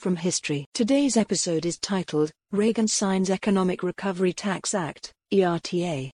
from history. Today's episode is titled Reagan Signs Economic Recovery Tax Act, ERTA.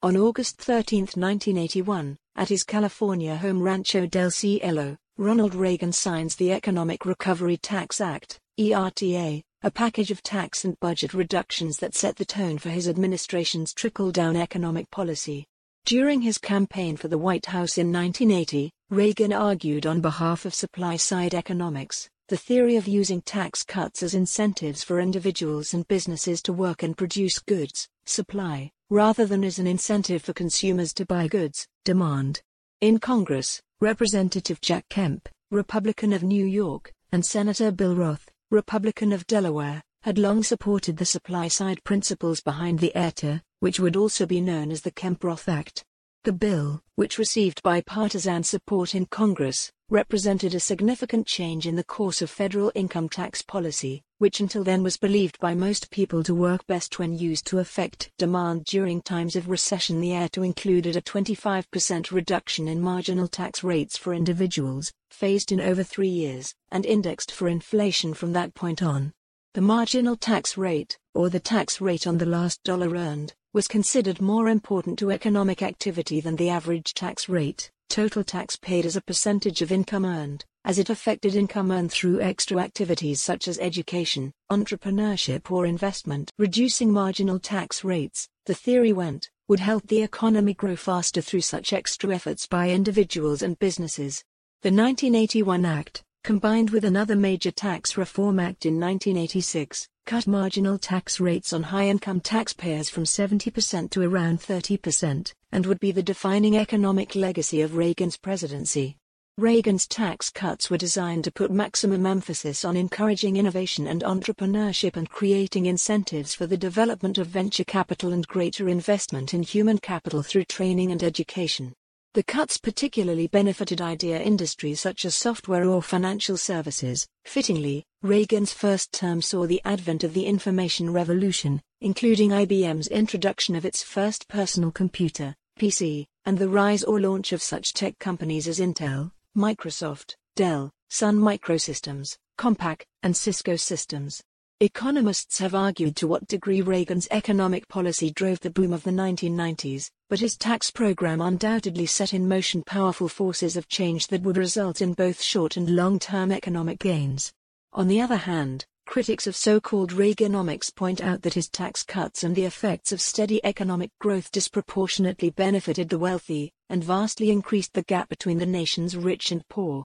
On August 13, 1981, at his California home Rancho del Cielo, Ronald Reagan signs the Economic Recovery Tax Act, ERTA, a package of tax and budget reductions that set the tone for his administration's trickle down economic policy. During his campaign for the White House in 1980, Reagan argued on behalf of supply side economics, the theory of using tax cuts as incentives for individuals and businesses to work and produce goods, supply, rather than as an incentive for consumers to buy goods, demand. In Congress, Representative Jack Kemp, Republican of New York, and Senator Bill Roth, Republican of Delaware, had long supported the supply side principles behind the ERTA, which would also be known as the Kemp-Roth Act. The bill, which received bipartisan support in Congress, represented a significant change in the course of federal income tax policy, which until then was believed by most people to work best when used to affect demand during times of recession. The ERTA included a 25% reduction in marginal tax rates for individuals, phased in over three years, and indexed for inflation from that point on. The marginal tax rate, or the tax rate on the last dollar earned, was considered more important to economic activity than the average tax rate, total tax paid as a percentage of income earned, as it affected income earned through extra activities such as education, entrepreneurship or investment. Reducing marginal tax rates, the theory went, would help the economy grow faster through such extra efforts by individuals and businesses. The 1981 Act, combined with another major tax reform act in 1986, cut marginal tax rates on high-income taxpayers from 70% to around 30%, and would be the defining economic legacy of Reagan's presidency. Reagan's tax cuts were designed to put maximum emphasis on encouraging innovation and entrepreneurship and creating incentives for the development of venture capital and greater investment in human capital through training and education. The cuts particularly benefited idea industries such as software or financial services. Fittingly, Reagan's first term saw the advent of the information revolution, including IBM's introduction of its first personal computer, PC, and the rise or launch of such tech companies as Intel, Microsoft, Dell, Sun Microsystems, Compaq, and Cisco Systems. Economists have argued to what degree Reagan's economic policy drove the boom of the 1990s, but his tax program undoubtedly set in motion powerful forces of change that would result in both short and long term economic gains. On the other hand, critics of so called Reaganomics point out that his tax cuts and the effects of steady economic growth disproportionately benefited the wealthy, and vastly increased the gap between the nation's rich and poor.